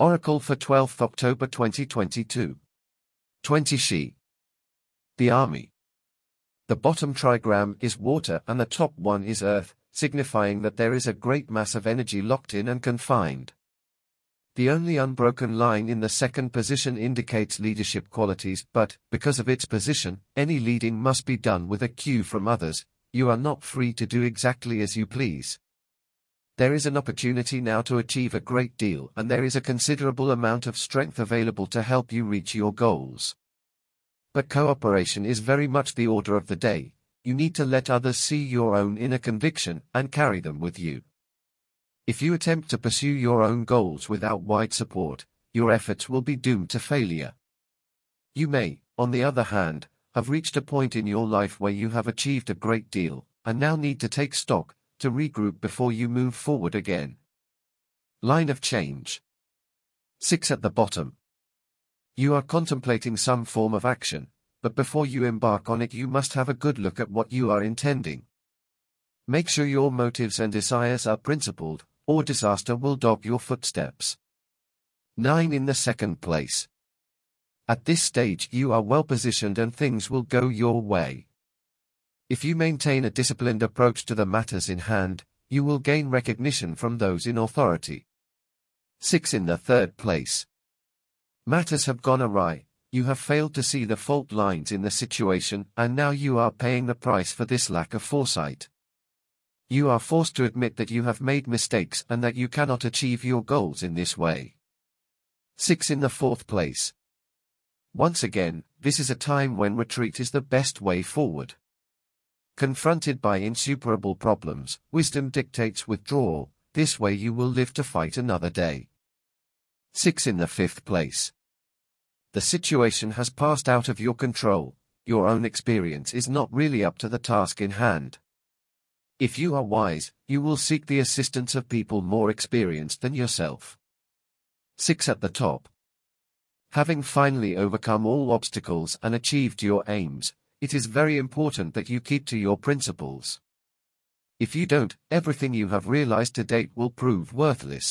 Oracle for 12th October 2022. 20 She. The Army. The bottom trigram is water and the top one is earth, signifying that there is a great mass of energy locked in and confined. The only unbroken line in the second position indicates leadership qualities, but, because of its position, any leading must be done with a cue from others, you are not free to do exactly as you please. There is an opportunity now to achieve a great deal and there is a considerable amount of strength available to help you reach your goals. But cooperation is very much the order of the day, you need to let others see your own inner conviction and carry them with you. If you attempt to pursue your own goals without wide support, your efforts will be doomed to failure. You may, on the other hand, have reached a point in your life where you have achieved a great deal, and now need to take stock, to regroup before you move forward again. Line of change. 6 at the bottom. You are contemplating some form of action, but before you embark on it you must have a good look at what you are intending. Make sure your motives and desires are principled, or disaster will dog your footsteps. 9 in the second place. At this stage you are well positioned and things will go your way. If you maintain a disciplined approach to the matters in hand, you will gain recognition from those in authority. 6. In the third place. Matters have gone awry, you have failed to see the fault lines in the situation and now you are paying the price for this lack of foresight. You are forced to admit that you have made mistakes and that you cannot achieve your goals in this way. 6. In the fourth place. Once again, this is a time when retreat is the best way forward. Confronted by insuperable problems, wisdom dictates withdrawal, this way you will live to fight another day. 6 in the fifth place. The situation has passed out of your control, your own experience is not really up to the task in hand. If you are wise, you will seek the assistance of people more experienced than yourself. 6 at the top. Having finally overcome all obstacles and achieved your aims, it is very important that you keep to your principles. If you don't, everything you have realized to date will prove worthless.